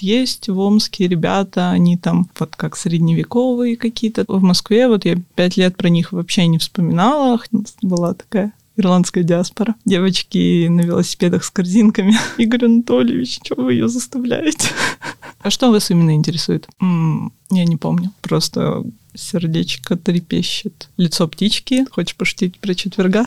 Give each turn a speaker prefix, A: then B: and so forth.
A: Есть в Омске ребята, они там вот как средневековые какие-то. В Москве вот я пять лет про них вообще не вспоминала. Была такая ирландская диаспора. Девочки на велосипедах с корзинками. Игорь Анатольевич, что вы ее заставляете? А что вас именно интересует? М-м, я не помню. Просто сердечко трепещет. Лицо птички. Хочешь пошутить про четверга?